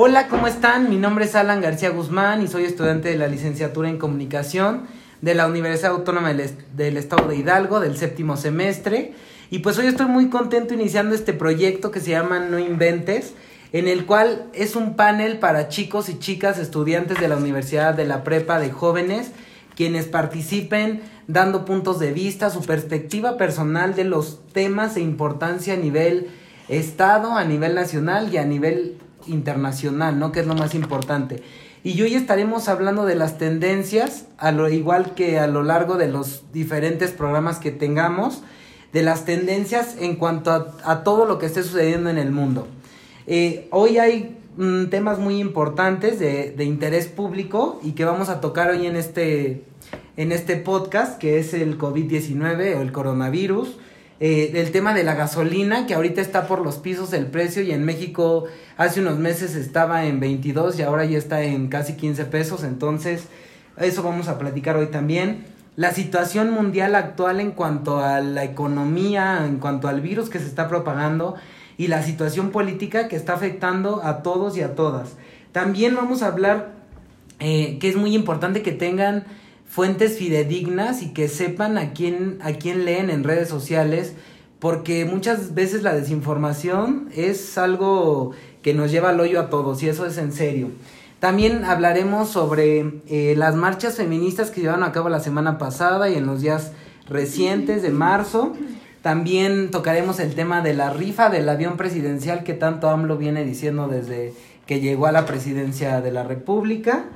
Hola, ¿cómo están? Mi nombre es Alan García Guzmán y soy estudiante de la licenciatura en comunicación de la Universidad Autónoma del, Estado de Hidalgo del séptimo semestre. Y pues hoy estoy muy contento iniciando este proyecto que se llama No Inventes, en el cual es un panel para chicos y chicas estudiantes de la Universidad de la Prepa de Jóvenes, quienes participen dando puntos de vista, su perspectiva personal de los temas de importancia a nivel Estado, a nivel nacional y a nivel internacional, ¿no? Que es lo más importante. Y hoy estaremos hablando de las tendencias, a lo igual que a lo largo de los diferentes programas que tengamos, de las tendencias en cuanto a, todo lo que esté sucediendo en el mundo. Eh, hoy hay mm, temas muy importantes de, de, interés público y que vamos a tocar hoy en este, en este podcast, que es el COVID-19 o el coronavirus. Eh, el tema de la gasolina, que ahorita está por los pisos el precio y en México hace unos meses estaba en 22 y ahora ya está en casi 15 pesos, entonces eso vamos a platicar hoy también. La situación mundial actual en cuanto a la economía, en cuanto al virus que se está propagando y la situación política que está afectando a todos y a todas. También vamos a hablar eh, que es muy importante que tengan fuentes fidedignas y que sepan a quién, a quién leen en redes sociales, porque muchas veces la desinformación es algo que nos lleva al hoyo a todos y eso es en serio. También hablaremos sobre eh, las marchas feministas que llevaron a cabo la semana pasada y en los días recientes de marzo. También tocaremos el tema de la rifa del avión presidencial que tanto AMLO viene diciendo desde que llegó a la presidencia de la República.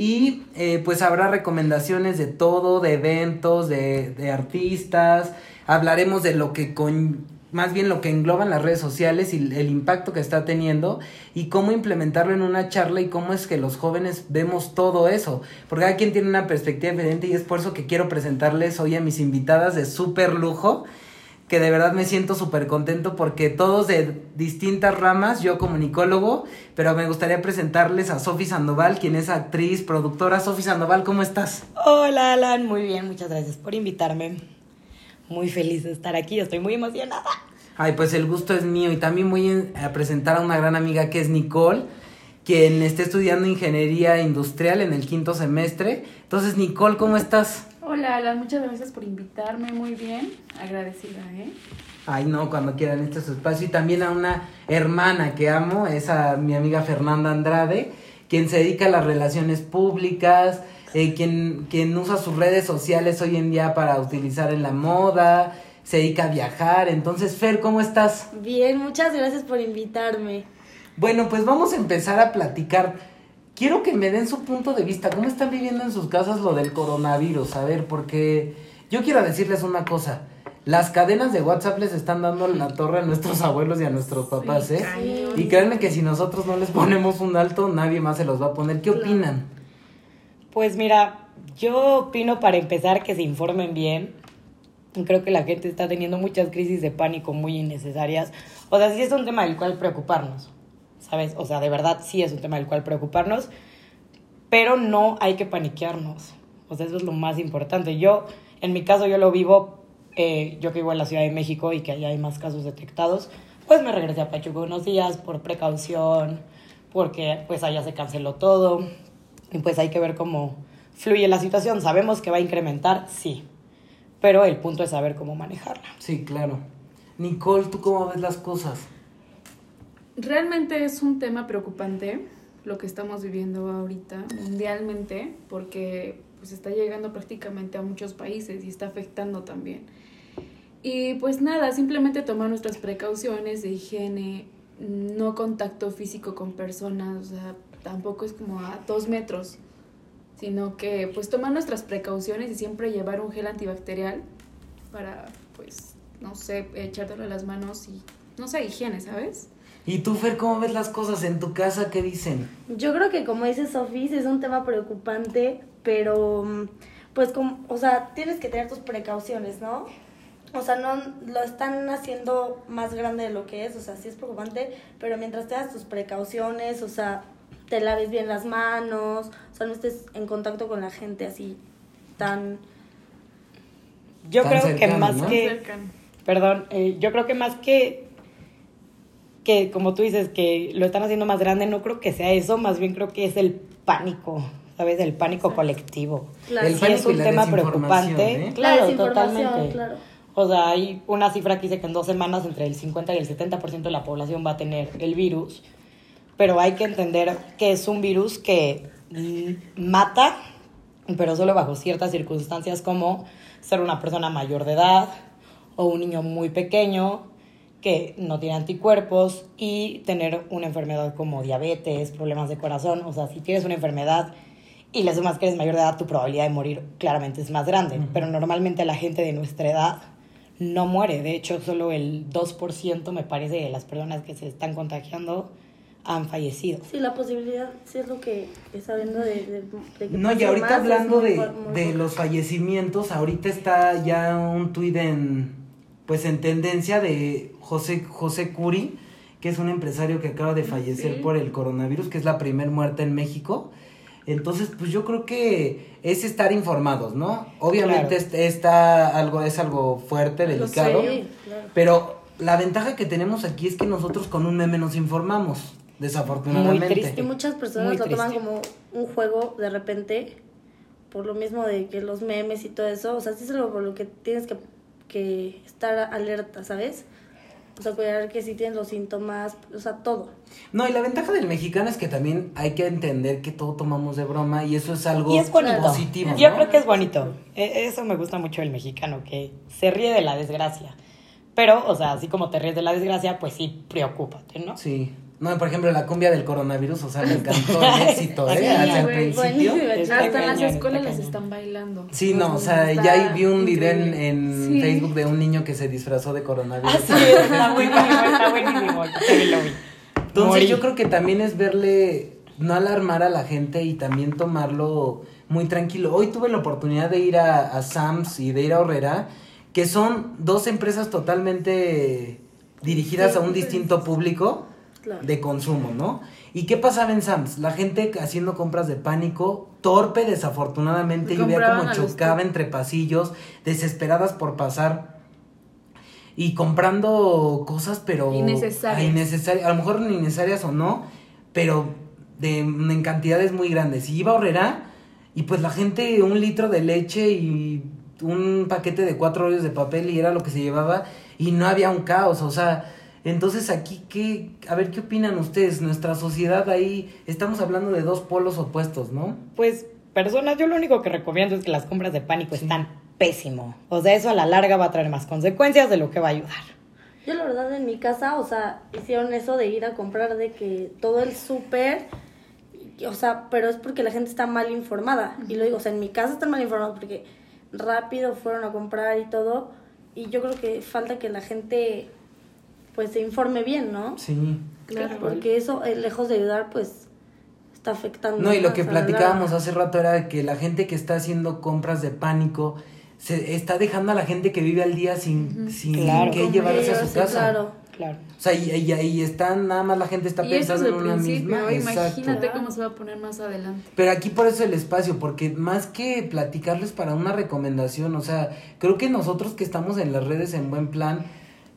Y eh, pues habrá recomendaciones de todo, de eventos, de, de artistas. Hablaremos de lo que con, más bien lo que engloban las redes sociales y el impacto que está teniendo y cómo implementarlo en una charla y cómo es que los jóvenes vemos todo eso. Porque cada quien tiene una perspectiva diferente y es por eso que quiero presentarles hoy a mis invitadas de súper lujo que de verdad me siento súper contento porque todos de distintas ramas, yo comunicólogo, pero me gustaría presentarles a Sofi Sandoval, quien es actriz, productora. Sofi Sandoval, ¿cómo estás? Hola, Alan, muy bien, muchas gracias por invitarme. Muy feliz de estar aquí, estoy muy emocionada. Ay, pues el gusto es mío y también voy a presentar a una gran amiga que es Nicole, quien está estudiando ingeniería industrial en el quinto semestre. Entonces, Nicole, ¿cómo estás? Hola, Alan, muchas gracias por invitarme, muy bien, agradecida, ¿eh? Ay, no, cuando quieran, este es su espacio. Y también a una hermana que amo, es a mi amiga Fernanda Andrade, quien se dedica a las relaciones públicas, eh, quien, quien usa sus redes sociales hoy en día para utilizar en la moda, se dedica a viajar. Entonces, Fer, ¿cómo estás? Bien, muchas gracias por invitarme. Bueno, pues vamos a empezar a platicar quiero que me den su punto de vista. ¿Cómo están viviendo en sus casas lo del coronavirus? A ver, porque yo quiero decirles una cosa. Las cadenas de WhatsApp les están dando la torre a nuestros abuelos y a nuestros papás, ¿eh? Y créanme que si nosotros no les ponemos un alto, nadie más se los va a poner. ¿Qué opinan? Pues mira, yo opino para empezar que se informen bien. Creo que la gente está teniendo muchas crisis de pánico muy innecesarias. O sea, sí es un tema del cual preocuparnos. ¿Sabes? O sea, de verdad sí es un tema del cual preocuparnos, pero no hay que paniquearnos. O sea, eso es lo más importante. Yo, en mi caso, yo lo vivo, eh, yo que vivo en la Ciudad de México y que allá hay más casos detectados, pues me regresé a Pachuca unos días por precaución, porque pues allá se canceló todo y pues hay que ver cómo fluye la situación. Sabemos que va a incrementar, sí, pero el punto es saber cómo manejarla. Sí, claro. Nicole, ¿tú cómo ves las cosas? Realmente es un tema preocupante lo que estamos viviendo ahorita mundialmente porque pues está llegando prácticamente a muchos países y está afectando también. Y pues nada, simplemente tomar nuestras precauciones de higiene, no contacto físico con personas, o sea, tampoco es como a dos metros, sino que pues tomar nuestras precauciones y siempre llevar un gel antibacterial para pues, no sé, echártelo a las manos y, no sé, higiene, ¿sabes? ¿Y tú, Fer, cómo ves las cosas en tu casa? ¿Qué dicen? Yo creo que como dice Sofía, es un tema preocupante, pero pues como, o sea, tienes que tener tus precauciones, ¿no? O sea, no lo están haciendo más grande de lo que es, o sea, sí es preocupante, pero mientras tengas tus precauciones, o sea, te laves bien las manos, o sea, no estés en contacto con la gente así tan... Yo creo que más que... Perdón, eh, yo creo que más que que como tú dices, que lo están haciendo más grande, no creo que sea eso, más bien creo que es el pánico, ¿sabes? El pánico colectivo. Claro. El Sí pánico es un tema preocupante. ¿eh? Claro, totalmente. claro. O sea, hay una cifra que dice que en dos semanas entre el 50 y el 70% de la población va a tener el virus, pero hay que entender que es un virus que mata, pero solo bajo ciertas circunstancias como ser una persona mayor de edad o un niño muy pequeño que no tiene anticuerpos y tener una enfermedad como diabetes, problemas de corazón. O sea, si tienes una enfermedad y le sumas que eres mayor de edad, tu probabilidad de morir claramente es más grande. Pero normalmente la gente de nuestra edad no muere. De hecho, solo el 2% me parece de las personas que se están contagiando han fallecido. Sí, la posibilidad, sí es lo que está viendo de, de, de que No, y ahorita hablando muy de, muy de los fallecimientos, ahorita está ya un tuit en, pues en tendencia de José, José Curi, que es un empresario que acaba de fallecer Sí. por el coronavirus, que es la primer muerte en México. Entonces, pues yo creo que es estar informados, ¿no? Obviamente Claro. est- está algo, es algo fuerte, delicado. sé, claro. Pero la ventaja que tenemos aquí es que nosotros con un meme nos informamos, desafortunadamente. Muy triste. Y muchas personas Muy lo toman como un juego de repente, por lo mismo de que los memes y todo eso, o sea, sí es algo por lo que tienes que, que estar alerta, ¿sabes? O sea, cuidar que si tienes los síntomas, o sea, todo. No, y la ventaja del mexicano es que también hay que entender que todo tomamos de broma y eso es algo Y es positivo. Yo ¿no? creo que es bonito. E- Eso me gusta mucho del mexicano, que se ríe de la desgracia. Pero, o sea, así como te ríes de la desgracia, pues sí, preocúpate, ¿no? Sí. No, por ejemplo, la cumbia del coronavirus, o sea, me encantó el éxito, ¿eh? Sí, Hasta el principio. Hasta en las escuelas las están bailando. Sí, no, o sea, ya vi un video en, increíble. en Sí. Facebook de un niño que se disfrazó de coronavirus. Ah, sí, está buenísimo, está buenísimo. Entonces Morí. yo creo que también es verle, no alarmar a la gente y también tomarlo muy tranquilo. Hoy tuve la oportunidad de ir a, a Sams y de ir a Horrera, que son dos empresas totalmente dirigidas Sí, a un distinto público Claro. de consumo, ¿no? ¿Y qué pasaba en Sams? La gente haciendo compras de pánico, torpe desafortunadamente, yo veía como chocaba entre pasillos, desesperadas por pasar y comprando cosas, pero Innecesarias. a, lo mejor ni necesarias o no, pero de, en cantidades muy grandes. Y iba a Horrera y pues la gente un litro de leche y un paquete de cuatro rollos de papel y era lo que se llevaba y no había un caos, o sea, entonces aquí qué, a ver qué opinan ustedes, nuestra sociedad ahí estamos hablando de dos polos opuestos, ¿no? Pues, personas, yo lo único que recomiendo es que las compras de pánico están pésimo. O sea, eso a la larga va a traer más consecuencias de lo que va a ayudar. Yo la verdad en mi casa, o sea, hicieron eso de ir a comprar de que todo el súper, o sea, pero es porque la gente está mal informada. Y lo digo, o sea, en mi casa están mal informados porque rápido fueron a comprar y todo. Y yo creo que falta que la gente pues se informe bien, ¿no? Sí. Claro. Porque eso, eh, lejos de ayudar, pues está afectando. No, y lo que platicábamos hace rato era que la gente que está haciendo compras de pánico se está dejando a la gente que vive al día sin, sin Claro. que llevarse a su sí, casa. Claro. Claro. O sea, y, y, y están, nada más la gente está Y eso es pensando el en una principio, misma. imagínate Exacto. cómo se va a poner más adelante. Pero aquí por eso el espacio, porque más que platicarles para una recomendación, o sea, creo que nosotros que estamos en las redes en buen plan,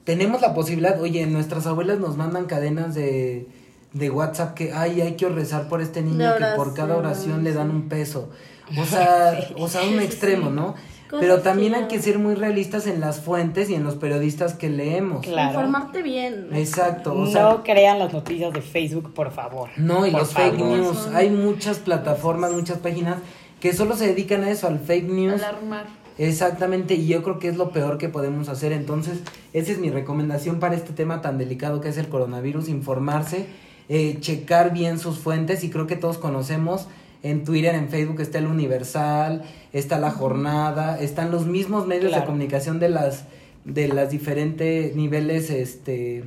tenemos la posibilidad, oye, nuestras abuelas nos mandan cadenas de, de WhatsApp que, ay, hay que rezar por este niño, que por cada oración, le dan un peso. O sea, o sea, un extremo, ¿no? Pero también hay que ser muy realistas en las fuentes y en los periodistas que leemos. Claro. Informarte bien. Exacto, o sea, No crean las noticias de Facebook, por favor. No, y Por los fake news. Hay muchas plataformas, muchas páginas que solo se dedican a eso, al fake news. Alarmar. Exactamente, y yo creo que es lo peor que podemos hacer. Entonces, esa es mi recomendación para este tema tan delicado que es el coronavirus, informarse, eh, checar bien sus fuentes y creo que todos conocemos. En Twitter, en Facebook está el Universal, está la Jornada, están los mismos medios de Claro. comunicación de las de las diferentes niveles este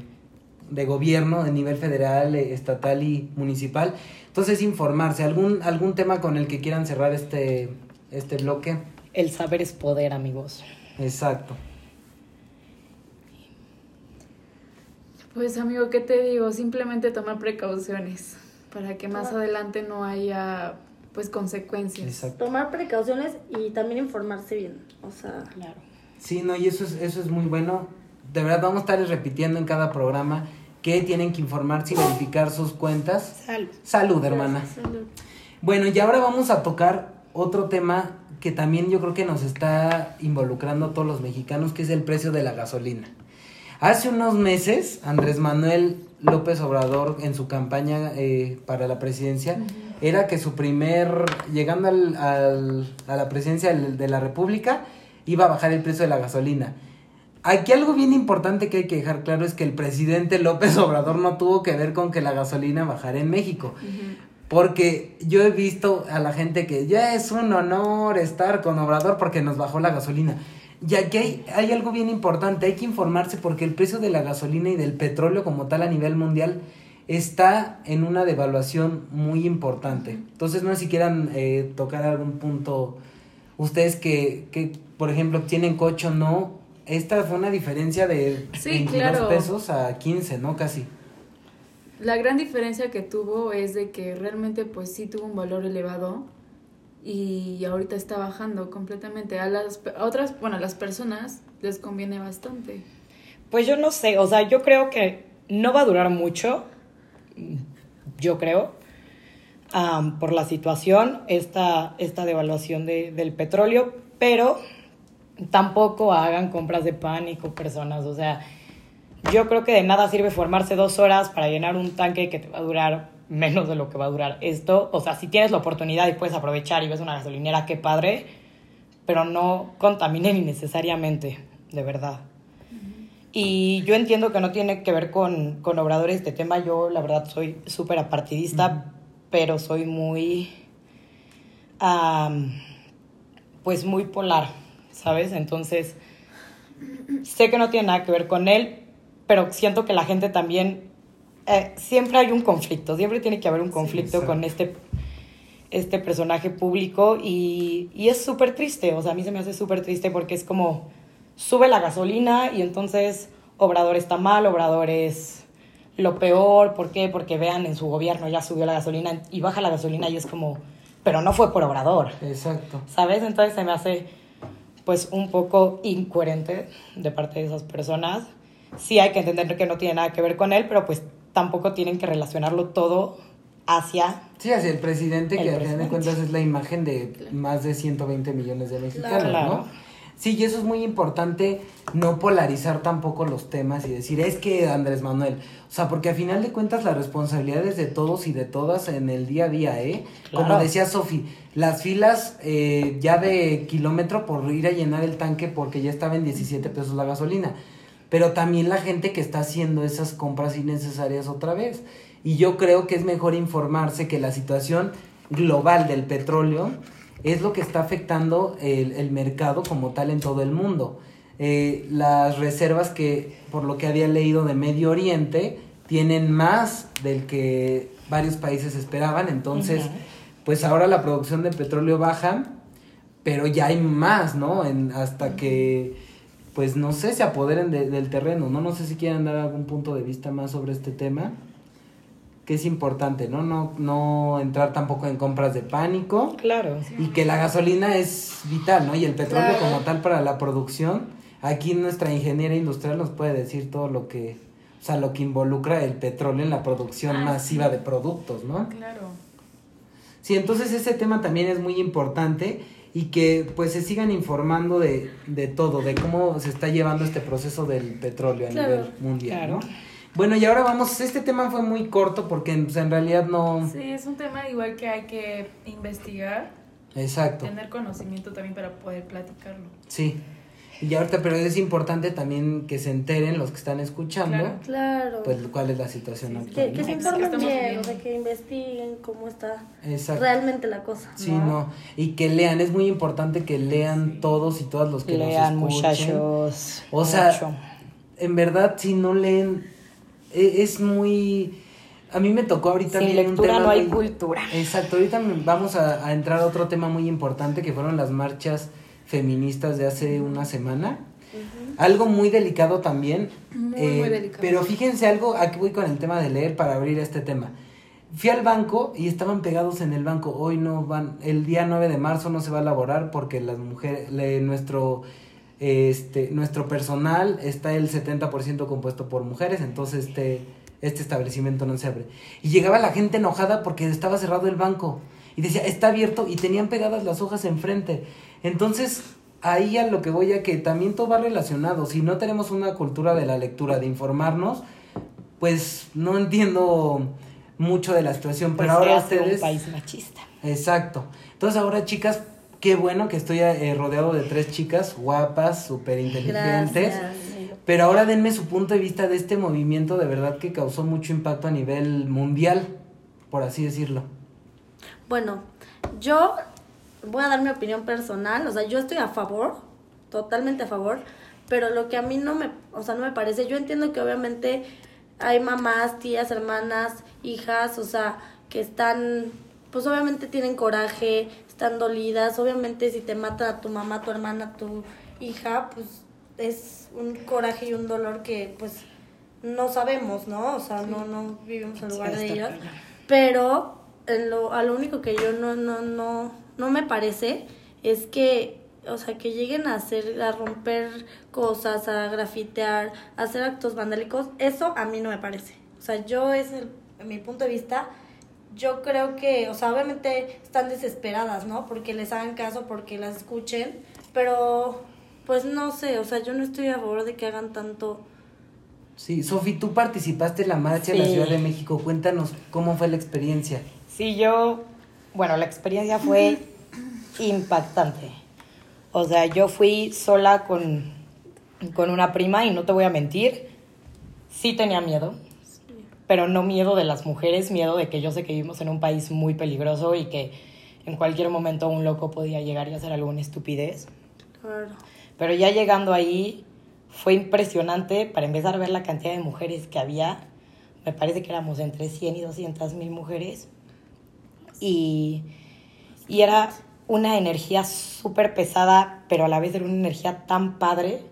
de gobierno, de nivel federal, eh, estatal y municipal. Entonces, informarse, algún algún tema con el que quieran cerrar este este bloque. El saber es poder, amigos. Exacto. Pues amigo, ¿qué te digo? Simplemente tomar precauciones para que más Claro. adelante no haya pues consecuencias. Exacto. Tomar precauciones y también informarse bien. O sea, Claro. Sí, no, y eso es, eso es muy bueno. De verdad, vamos a estar repitiendo en cada programa que tienen que informarse y verificar sus cuentas. Salud. Salud, hermana. Salud. Bueno, y ahora vamos a tocar otro tema que también yo creo que nos está involucrando a todos los mexicanos, que es el precio de la gasolina. Hace unos meses, Andrés Manuel López Obrador, en su campaña eh, para la presidencia, era que su primer, llegando al, al- a la presidencia de la República, iba a bajar el precio de la gasolina. Aquí algo bien importante que hay que dejar claro es que el presidente López Obrador no tuvo que ver con que la gasolina bajara en México. Porque yo he visto a la gente que ya es un honor estar con Obrador porque nos bajó la gasolina. Y aquí hay, hay algo bien importante, hay que informarse porque el precio de la gasolina y del petróleo como tal a nivel mundial está en una devaluación muy importante. Entonces no sé si quieran eh, tocar algún punto, ustedes que, que, por ejemplo, tienen coche o no, esta fue una diferencia de Sí, 22 claro. pesos a 15, ¿no? Casi. La gran diferencia que tuvo es de que realmente pues sí tuvo un valor elevado y ahorita está bajando completamente. A las a otras, bueno, a las personas les conviene bastante. Pues yo no sé, o sea, yo creo que no va a durar mucho, yo creo, am, por la situación, esta, esta devaluación de- del petróleo, pero tampoco hagan compras de pánico, personas, o sea, yo creo que de nada sirve formarse dos horas para llenar un tanque que te va a durar menos de lo que va a durar esto, o sea, si tienes la oportunidad y puedes aprovechar y ves una gasolinera, qué padre, pero no contaminen innecesariamente, de verdad. Y yo entiendo que no tiene que ver con, con Obrador este tema. Yo, la verdad, soy súper apartidista, pero soy muy. am, pues muy polar, ¿sabes? Entonces, sé que no tiene nada que ver con él, pero siento que la gente también. eh, siempre hay un conflicto, siempre tiene que haber un conflicto con este este personaje público y, y es súper triste, o sea, a mí se me hace súper triste porque es como sube la gasolina y entonces Obrador está mal, Obrador es lo peor, ¿por qué? Porque vean, en su gobierno ya subió la gasolina y baja la gasolina y es como, pero no fue por Obrador, Exacto. ¿sabes? Entonces se me hace pues un poco incoherente de parte de esas personas. Sí hay que entender que no tiene nada que ver con él, pero pues tampoco tienen que relacionarlo todo hacia Sí, hacia el presidente, El que al final de presidente. cuentas es la imagen de más de 120 millones de mexicanos, Claro. ¿no? Sí, y eso es muy importante, no polarizar tampoco los temas y decir, es que Andrés Manuel, o sea, porque al final de cuentas la responsabilidad es de todos y de todas en el día a día, ¿eh? Como decía Sofi, las filas eh, ya de kilómetro por ir a llenar el tanque porque ya estaba en 17 pesos la gasolina, pero también la gente que está haciendo esas compras innecesarias otra vez. Y yo creo que es mejor informarse que la situación global del petróleo es lo que está afectando el, el mercado como tal en todo el mundo. Eh, las reservas que, por lo que había leído de Medio Oriente, tienen más del que varios países esperaban. Entonces, pues ahora la producción de petróleo baja, pero ya hay más, ¿no? En, hasta que, pues no sé, se apoderen de- del terreno, ¿no? No sé si quieren dar algún punto de vista más sobre este tema, que es importante, ¿no? No, no entrar tampoco en compras de pánico Claro. y que la gasolina es vital, ¿no? Y el petróleo Claro. como tal para la producción, aquí nuestra ingeniera industrial nos puede decir todo lo que, o sea, lo que involucra el petróleo en la producción Ah, masiva de productos, ¿no? Claro. Sí, entonces ese tema también es muy importante y que pues se sigan informando de, de todo, de cómo se está llevando este proceso del petróleo a Claro. nivel mundial, Claro. ¿no? Bueno, y ahora vamos, este tema fue muy corto porque pues, en realidad no... Sí, es un tema igual que hay que investigar, Exacto, tener conocimiento también para poder platicarlo. sí. Y ahorita, pero es importante también que se enteren los que están escuchando, Claro. Claro. pues cuál es la situación Sí, actual. que, que ¿no? se informen bien, o viviendo. sea, que investiguen cómo está Exacto. realmente la cosa. Sí, no. Y que lean, es muy importante que lean todos y todas los que Lean, nos escuchen. muchachos. O sea, mucho. en verdad, si no leen, e- es muy... A mí me tocó ahorita... Sin bien un lectura tema no hay muy- cultura. Exacto, ahorita me- vamos a, a entrar a otro tema muy importante que fueron las marchas feministas de hace una semana. Algo muy delicado también. Muy, eh, muy delicado. Pero fíjense algo, aquí voy con el tema de leer para abrir este tema. Fui al banco y estaban pegados en el banco. Hoy no van, el día 9 de marzo no se va a laborar porque las mujeres, le- nuestro, este, nuestro personal está el 70% compuesto por mujeres, entonces este, este establecimiento no se abre. Y llegaba la gente enojada porque estaba cerrado el banco. Y decía, está abierto y tenían pegadas las hojas enfrente. Entonces, ahí a lo que voy a que también todo va relacionado. Si no tenemos una cultura de la lectura, de informarnos, pues no entiendo mucho de la situación. Pues pero ahora se hace ustedes... un país machista. Exacto. Entonces ahora, chicas, qué bueno que estoy eh, rodeado de tres chicas guapas, súper inteligentes. Pero ahora denme su punto de vista de este movimiento de verdad que causó mucho impacto a nivel mundial, por así decirlo. Bueno, yo voy a dar mi opinión personal, o sea, yo estoy a favor, totalmente a favor, pero lo que a mí no me, o sea, no me parece, yo entiendo que obviamente hay mamás, tías, hermanas, hijas, o sea, que están, pues obviamente tienen coraje, están dolidas, obviamente si te matan a tu mamá, tu hermana, tu hija, pues es un coraje y un dolor que pues no sabemos, ¿no? O sea, no, no vivimos en Sí, lugar de cañón. Pero en lo, a lo único que yo no, no, no, no me parece es que, o sea, que lleguen a hacer, a romper cosas, a grafitear, a hacer actos vandálicos, eso a mí no me parece. O sea, yo es el, en mi punto de vista, yo creo que, o sea, obviamente están desesperadas, ¿no? Porque les hagan caso, porque las escuchen, pero pues no sé, o sea, yo no estoy a favor de que hagan tanto... Sí, Sofi, tú participaste en la marcha en la. Ciudad de México. Cuéntanos cómo fue la experiencia. Sí, yo, bueno, la experiencia fue impactante. O sea, yo fui sola con, con una prima y no te voy a mentir, sí tenía miedo, pero no miedo de las mujeres, miedo de que yo sé que vivimos en un país muy peligroso y que en cualquier momento un loco podía llegar y hacer alguna estupidez. Claro. Pero ya llegando ahí fue impresionante para empezar a ver la cantidad de mujeres que había. Me parece que éramos entre 100 y 200 mil mujeres. Y, y era una energía súper pesada, pero a la vez era una energía tan padre.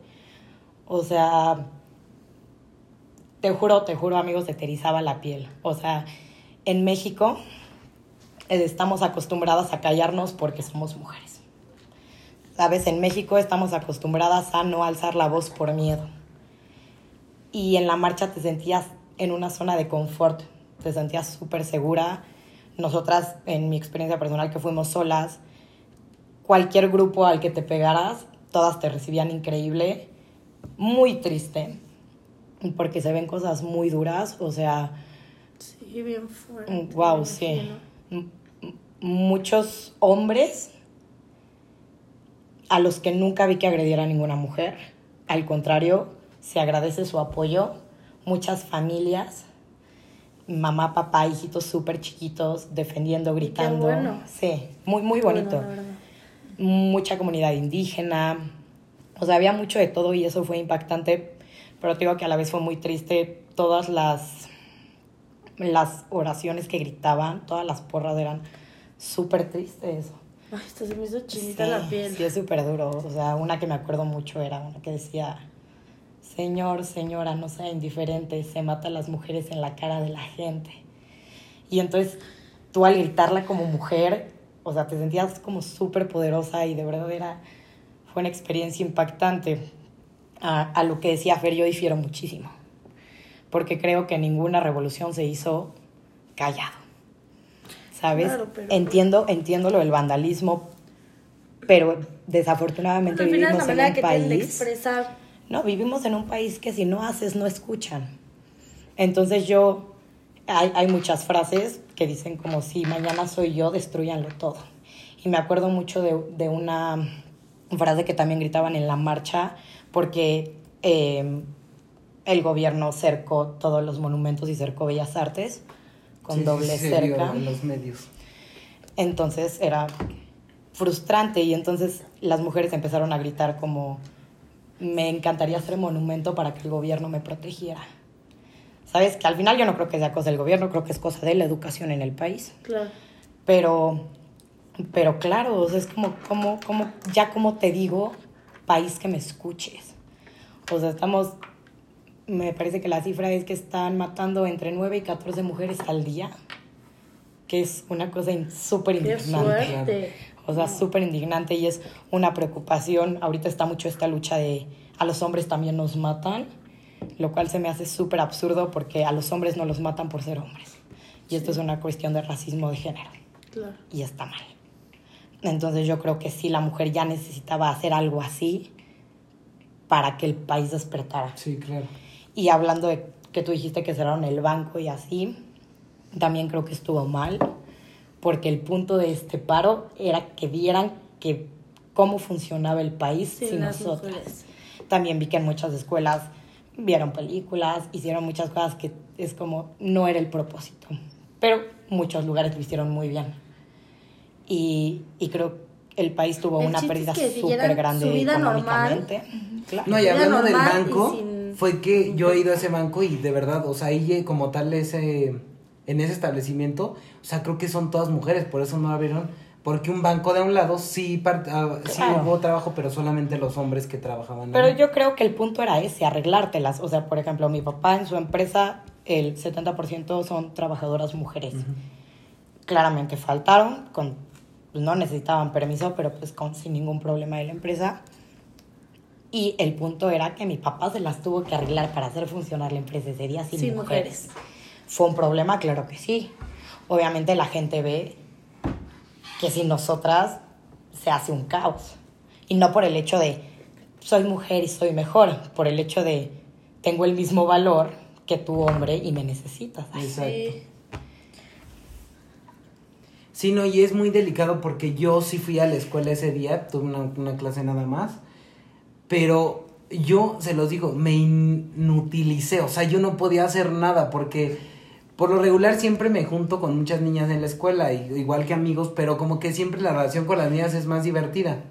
O sea, te juro, te juro, amigos, se te erizaba la piel. O sea, en México eh, estamos acostumbradas a callarnos porque somos mujeres. Sabes, en México estamos acostumbradas a no alzar la voz por miedo. Y en la marcha te sentías en una zona de confort, te sentías súper segura. Nosotras, en mi experiencia personal, que fuimos solas, cualquier grupo al que te pegaras, todas te recibían increíble, muy triste, porque se ven cosas muy duras, o sea, Sí, bien fuerte. Wow, sí. Muchos hombres a los que nunca vi que agrediera a ninguna mujer. Al contrario, se agradece su apoyo. Muchas familias, mamá, papá, hijitos súper chiquitos, defendiendo, gritando. bueno. Sí, muy, muy bonito Bueno, mucha comunidad indígena, o sea, había mucho de todo y eso fue impactante, pero te digo que a la vez fue muy triste, todas las, las oraciones que gritaban, todas las porras eran súper tristes. Ay, esto se me hizo chinita Sí, la piel. Sí, es súper duro, o sea, una que me acuerdo mucho era una que decía, Señor, señora, no sea indiferente, se mata a las mujeres en la cara de la gente. Y entonces tú al gritarla como mujer, o sea, te sentías como súper poderosa y de verdad era, fue una experiencia impactante. A, a lo que decía Fer, yo difiero muchísimo, porque creo que ninguna revolución se hizo callado. ¿Sabes? Claro, pero- Entiendo, entiendo lo del vandalismo, pero desafortunadamente Al final es vivimos en un que país. expresar. No, vivimos en un país que si no haces, no escuchan. Entonces yo, hay, hay muchas frases que dicen como si mañana soy yo, destruyanlo todo. Y me acuerdo mucho de, de una frase que también gritaban en la marcha, porque eh, el gobierno cercó todos los monumentos y cercó Bellas Artes con Sí, doble sí, cerca. en los medios. Entonces era frustrante y entonces las mujeres empezaron a gritar como me encantaría hacer monumento para que el gobierno me protegiera. Sabes que al final yo no creo que sea cosa del gobierno, creo que es cosa de la educación en el país. Claro. Pero, pero claro, o sea, es como, como, como, ya como te digo, país que me escuches. O sea, estamos, me parece que la cifra es que están matando entre 9 y 14 mujeres al día, que es una cosa súper fuerte. O sea, súper indignante y es una preocupación. Ahorita está mucho esta lucha de a los hombres también nos matan. lo cual se me hace súper absurdo porque a los hombres no los matan por ser hombres. Y esto es una cuestión de racismo de género. Claro. Y está mal. Entonces yo creo que sí, la mujer ya necesitaba hacer algo así para que el país despertara. Sí, claro. Y hablando de que tú dijiste que cerraron el banco y así, también creo que estuvo mal, porque el punto de este paro era que vieran que cómo funcionaba el país Sí, sin nosotras. mujeres. También vi que en muchas escuelas vieron películas, hicieron muchas cosas que es como no era el propósito, pero muchos lugares lo hicieron muy bien. Y, y creo que el país tuvo El una pérdida súper grande su vida económicamente. Claro. No, y hablando del banco, sin- fue que yo he ido a ese banco y de verdad, o sea, ahí como tal ese, en ese establecimiento, o sea, creo que son todas mujeres, por eso no abrieron, porque un banco de un lado sí, par- ah, sí Claro. hubo trabajo, pero solamente los hombres que trabajaban Pero ahí. yo creo que el punto era ese, arreglártelas. O sea, por ejemplo, mi papá en su empresa, el 70% son trabajadoras mujeres. Claramente faltaron, con, pues, no necesitaban permiso, pero pues con, sin ningún problema de la empresa. Y el punto era que mi papá se las tuvo que arreglar para hacer funcionar la empresa ese día sin, Sin mujeres. mujeres. ¿Fue un problema? Claro que sí. Obviamente la gente ve que sin nosotras se hace un caos. Y no por el hecho de soy mujer y soy mejor, por el hecho de tengo el mismo valor que tu hombre y me necesitas. Exacto. Sí. Sí, no, y es muy delicado porque yo sí fui a la escuela ese día, tuve una, una clase nada más, pero yo, se los digo, me inutilicé, o sea, yo no podía hacer nada porque por lo regular siempre me junto con muchas niñas en la escuela, igual que amigos, pero como que siempre la relación con las niñas es más divertida.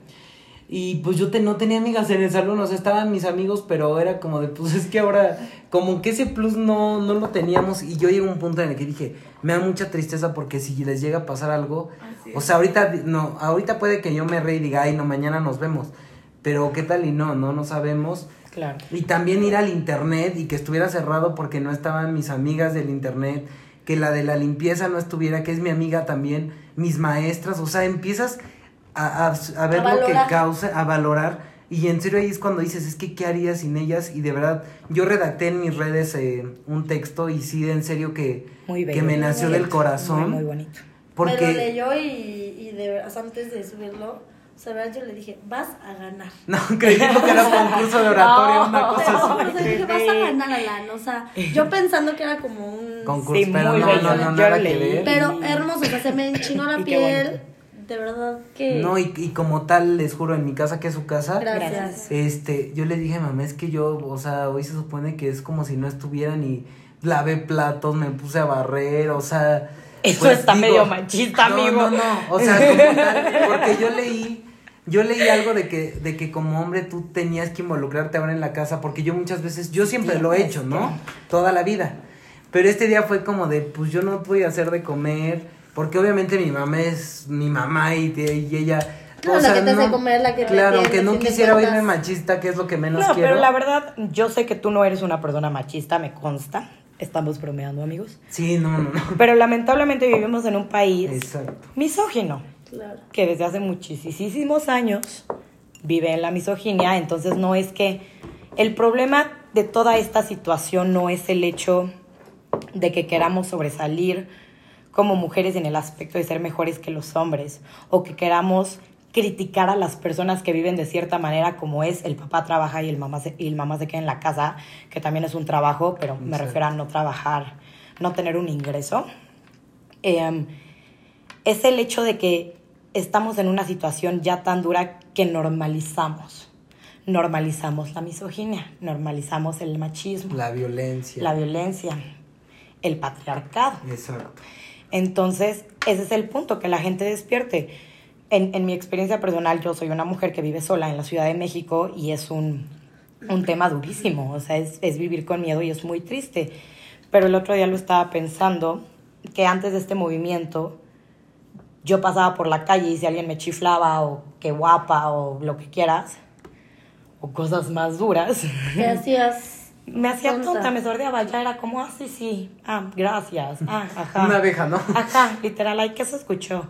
Y pues yo te, no tenía amigas en el salón, o sea, estaban mis amigos, pero era como de, pues es que ahora, como que ese plus no, no lo teníamos. Y yo llegué a un punto en el que dije, me da mucha tristeza porque si les llega a pasar algo, o sea, ahorita, no, ahorita puede que yo me reí y diga, ay, no, mañana nos vemos. Pero qué tal y no, no, no sabemos. Claro. Y también ir al internet y que estuviera cerrado porque no estaban mis amigas del internet, que la de la limpieza no estuviera, que es mi amiga también, mis maestras, o sea, empiezas a, a, a ver A lo que causa, a valorar. Y en serio ahí es cuando dices, es que ¿qué haría sin ellas? Y de verdad, yo redacté en mis redes eh, un texto y sí, en serio que, Muy bello. que me nació Muy del bonito. corazón. Muy, muy bonito. Porque... Me lo leyó y, y de verdad, o sea, antes de subirlo, o sea, verdad yo le dije, vas a ganar. No, creí que era un concurso de oratoria, una No. cosa Pero, así. o sea, dije, vas a ganar, Alan. O sea, yo pensando que era como un... Concurso, Sí, pero muy no, bello. no, no, nada que ver. Pero hermoso, o sea, se me enchinó la piel. De verdad que... No, y, y como tal, les juro, en mi casa, que es su casa, Gracias. Gracias. este, yo le dije, mamá, es que yo, o sea, hoy se supone que es como si no estuvieran y lavé platos, me puse a barrer, o sea... Eso pues, está medio machista, no, amigo. No, no, o sea, como tal, porque yo leí, yo leí algo de que, de que como hombre tú tenías que involucrarte ahora en la casa, porque yo muchas veces, yo siempre lo he hecho, ¿no? Toda la vida. Pero este día fue como de, pues yo no voy a hacer de comer, porque obviamente mi mamá es mi mamá y, te- y ella... No, la que te hace comer, la que te Claro, aunque no quisiera oírme machista, que es lo que menos No, quiero. pero la verdad, yo sé que tú no eres una persona machista, me consta. Estamos bromeando, amigos. Sí, no, no, no. Pero lamentablemente vivimos en un país Exacto. misógino, Claro. que desde hace muchísimos años vive en la misoginia. Entonces no es que el problema de toda esta situación no es el hecho de que queramos sobresalir como mujeres en el aspecto de ser mejores que los hombres o que queramos criticar a las personas que viven de cierta manera como es el papá trabaja y el mamá se, y el mamá se queda en la casa, que también es un trabajo, pero me refiero a no trabajar, no tener un ingreso. Em, es el hecho de que estamos en una situación ya tan dura que normalizamos. Normalizamos la misoginia, normalizamos el machismo, La violencia. la violencia, el patriarcado. Exacto. Entonces, ese es el punto, que la gente despierte. En, en mi experiencia personal, yo soy una mujer que vive sola en la Ciudad de México y es un, un tema durísimo, o sea, es, es vivir con miedo y es muy triste. Pero el otro día lo estaba pensando, que antes de este movimiento, yo pasaba por la calle y si alguien me chiflaba o qué guapa o lo que quieras, o cosas más duras, ¿Qué hacías? me hacía Tonta. tonta, me sordeaba, ya era como, ah, sí, sí, ah, gracias, ah, ajá. Una abeja, ¿no? Ajá, literal, ay, ¿qué se escuchó?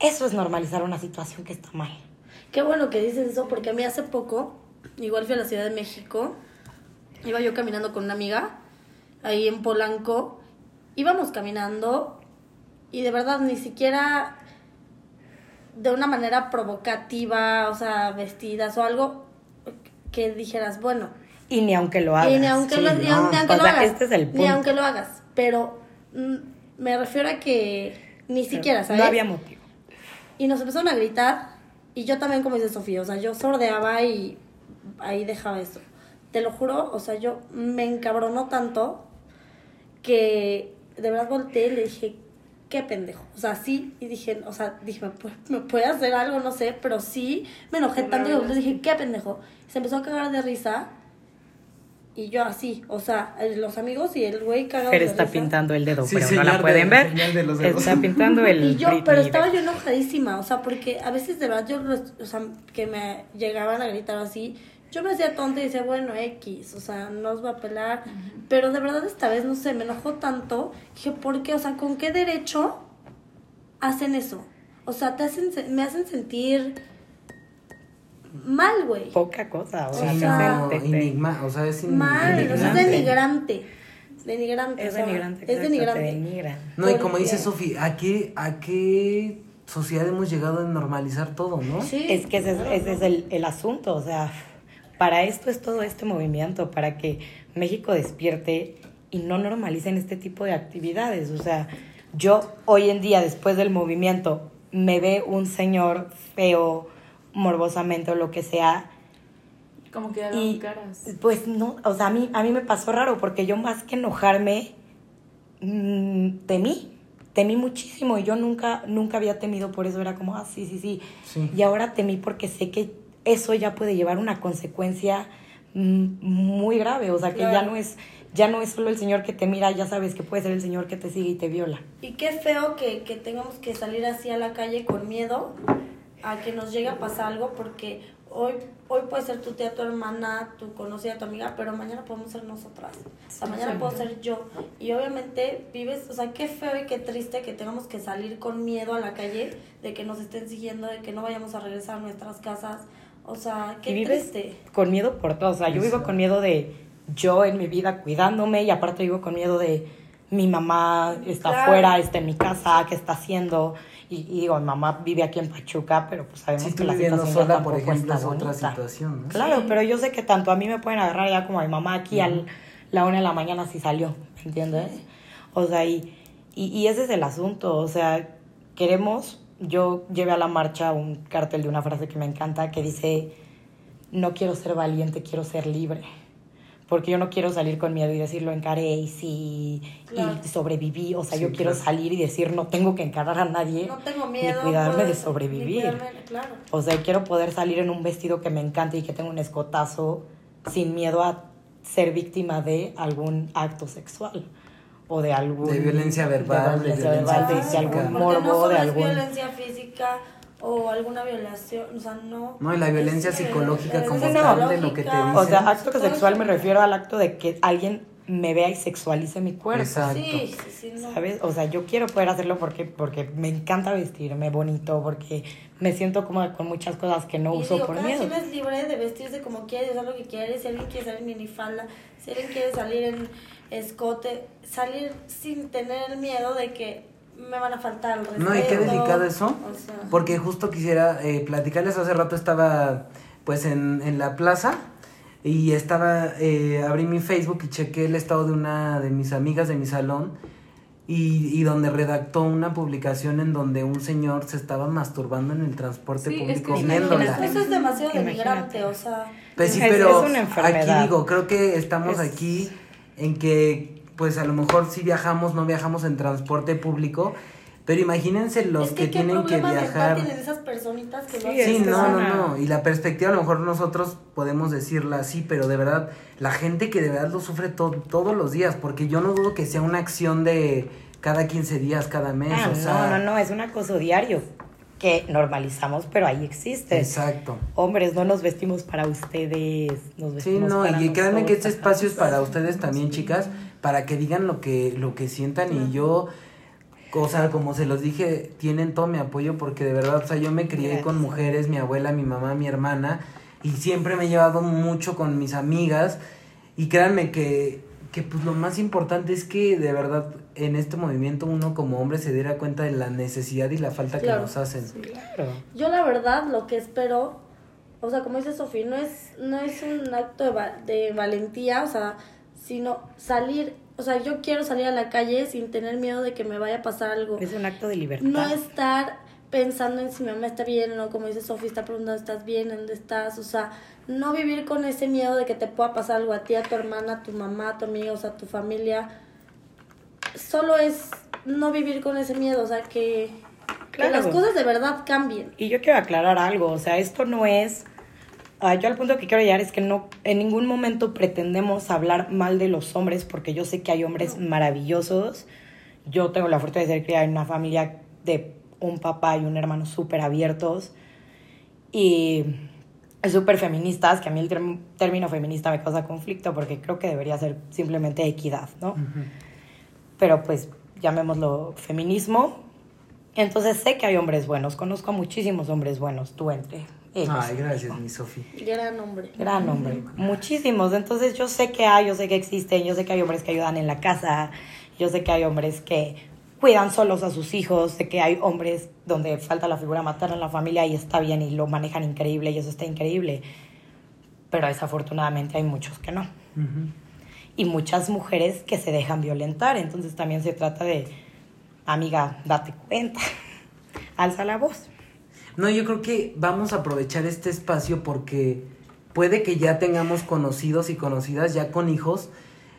Eso es normalizar una situación que está mal. Qué bueno que dices eso, porque a mí hace poco, igual fui a la Ciudad de México, iba yo caminando con una amiga ahí en Polanco, íbamos caminando y de verdad ni siquiera de una manera provocativa, o sea, vestidas o algo que dijeras, bueno, Y ni aunque lo hagas. y ni aunque, sí, lo, ni no. aunque- aunque O lo sea, hagas. este es el Ni aunque lo hagas. Pero mm, me refiero a que ni siquiera, ¿sabes? No había motivo. Y nos empezaron a gritar. Y yo también, como dice Sofía, o sea, yo sordeaba y ahí dejaba eso. Te lo juro, o sea, yo me encabronó tanto que de verdad volteé y le dije, qué pendejo. O sea, sí, y dije, o sea, dije, ¿me puede, me puede hacer algo? No sé, pero sí me enojé tanto que y dije, qué pendejo. Se empezó a cagar de risa. Y yo así, o sea, los amigos y el güey cagado de está pintando el dedo, Sí, pero no la de- pueden ver. señal de los dedos. Está pintando el. Y yo, Britney pero estaba yo enojadísima, o sea, porque a veces de verdad yo, o sea, que me llegaban a gritar así, yo me hacía tonta y decía, bueno, X, o sea, no os va a pelar, pero de verdad esta vez, no sé, me enojó tanto, dije, ¿por qué? O sea, ¿con qué derecho hacen eso? O sea, te hacen, se- me hacen sentir mal, güey. Poca cosa. O sea, O te sea, hacen- te- te- enigma, o sea, es Mal, o sea, es denigrante. Denigrante. o Es sea, denigrante. Es exacto, denigrante. denigran. No, y como dice Sofi, ¿a qué, ¿a qué sociedad hemos llegado a normalizar todo, no? Sí. Es que ese es, ese es el, el asunto, o sea, para esto es todo este movimiento, para que México despierte y no normalicen este tipo de actividades. O sea, yo hoy en día, después del movimiento, me ve un señor feo, morbosamente o lo que sea, Como que y caras. pues no, o sea, a mí, a mí me pasó raro porque yo más que enojarme, mm, temí, temí muchísimo y yo nunca, nunca había temido por eso, era como, ah, sí, sí, sí. Sí. Y ahora temí porque sé que eso ya puede llevar una consecuencia mm, muy grave, o sea, que ya no es ya no es solo el señor que te mira, ya sabes que puede ser el señor que te sigue y te viola. Y qué feo que, que tengamos que salir así a la calle con miedo a que nos llegue a pasar algo porque hoy hoy puede ser tu tía, tu hermana, tu conocida, tu amiga, pero mañana podemos ser nosotras. O sea, mañana puedo ser yo. Y obviamente vives, o sea, qué feo y qué triste que tengamos que salir con miedo a la calle de que nos estén siguiendo, de que no vayamos a regresar a nuestras casas. O sea, qué y vives triste. con miedo por todo. O sea, yo vivo con miedo de yo en mi vida cuidándome y aparte vivo con miedo de mi mamá está Claro. afuera, está en mi casa, qué está haciendo. Y, y digo, mi mamá vive aquí en Pachuca, pero pues sabemos Si que la situación sola, por ejemplo, es otra situación, ¿no? Claro, Sí. pero yo sé que tanto a mí me pueden agarrar ya como a mi mamá aquí a la una de la mañana si salió, ¿me entiendes? O sea, y, y, y ese es el asunto, o sea, queremos, yo llevé a la marcha un cartel de una frase que me encanta que dice, no quiero ser valiente, quiero ser libre. Porque yo no quiero salir con miedo y decir lo encaré y sí, Claro. y sobreviví. O sea, Sí, yo quiero claro. salir y decir no tengo que encarar a nadie. No tengo miedo. Ni cuidarme de ni sobrevivir. cuidarme, claro. O sea, quiero poder salir en un vestido que me encante y que tenga un escotazo sin miedo a ser víctima de algún acto sexual o de algún De violencia verbal, de violencia violencia verbal, de- algún morbo, no solo de es algún violencia física o alguna violación, o sea, no. No, y la violencia Es, psicológica como tal, de lo que te psicológica. o dicen. sea, acto sexual me refiero al acto de que alguien me vea y sexualice mi cuerpo. Exacto. Sí, sí, sí, no. ¿Sabes? O sea, yo quiero poder hacerlo porque, porque me encanta vestirme bonito, porque me siento cómoda con muchas cosas que no y uso digo, por cada miedo. es libre de vestirse como quiere, de hacer lo que quiere. Si alguien quiere salir en minifalda, si alguien quiere salir en escote, salir sin tener el miedo de que me van a faltar el respeto. No, y qué delicado eso, O sea, porque justo quisiera eh, platicarles, hace rato estaba pues en, en la plaza y estaba, eh, abrí mi Facebook y chequé el estado de una de mis amigas de mi salón y, y donde redactó una publicación en donde un señor se estaba masturbando en el transporte Sí, es público que sí, viéndola. imagínate. eso es demasiado denigrante, o sea. Pues sí, Es- pero es una enfermedad. aquí digo, creo que estamos Es- aquí en que, pues a lo mejor sí viajamos, no viajamos en transporte público, pero imagínense los es que, tienen que viajar. tienen esas personitas que Sí, Sí, no, no, una- no. Y la perspectiva a lo mejor nosotros podemos decirla así, pero de verdad, la gente que de verdad lo sufre to- todos los días, porque yo no dudo que sea una acción de cada 15 días, cada mes, Ah, o sea. no, no, no, es un acoso diario que normalizamos, pero ahí existe. Exacto. Hombres, no nos vestimos para ustedes, nos Sí, vestimos no, para y créanme que este espacio es para ustedes también, chicas, para que digan lo que, lo que sientan y yo, o sea, como se los dije, tienen todo mi apoyo porque de verdad, o sea, yo me crié con mujeres, mi abuela, mi mamá, mi hermana, y siempre me he llevado mucho con mis amigas Y créanme que, que pues lo más importante es que de verdad en este movimiento uno como hombre se diera cuenta de la necesidad y la falta Claro. que nos hacen. Claro. Yo la verdad lo que espero, o sea, como dice Sofía, no es, no es un acto de, va- de valentía, o sea, sino salir, o sea, yo quiero salir a la calle sin tener miedo de que me vaya a pasar algo. Es un acto de libertad. No estar pensando en si mi mamá está bien o no, como dice Sofía, está preguntando, ¿estás bien? ¿Dónde estás? O sea, no vivir con ese miedo de que te pueda pasar algo a ti, a tu hermana, a tu mamá, a tu amiga, o sea, a tu familia. Solo es no vivir con ese miedo, o sea, que, que las cosas de verdad cambien. Y yo quiero aclarar algo, o sea, esto no es... ah, yo al punto que quiero llegar es que no, en ningún momento pretendemos hablar mal de los hombres, porque yo sé que hay hombres maravillosos. Yo tengo la fortuna de ser criada en una familia de un papá y un hermano súper abiertos y súper feministas, que a mí el term- término feminista me causa conflicto porque creo que debería ser simplemente equidad, ¿no? pero pues llamémoslo feminismo. Entonces sé que hay hombres buenos, conozco a muchísimos hombres buenos, tú entre ellos. Ay, gracias, mi Sofi. Gran hombre. Gran hombre, muchísimos. Entonces yo sé que hay, yo sé que existen, yo sé que hay hombres que ayudan en la casa, yo sé que hay hombres que cuidan solos a sus hijos, sé que hay hombres donde falta la figura materna en la familia y está bien y lo manejan increíble y eso está increíble. Pero desafortunadamente hay muchos que no. Y muchas mujeres que se dejan violentar. Entonces también se trata de, amiga, date cuenta, alza la voz. No, yo creo que vamos a aprovechar este espacio porque puede que ya tengamos conocidos y conocidas ya con hijos.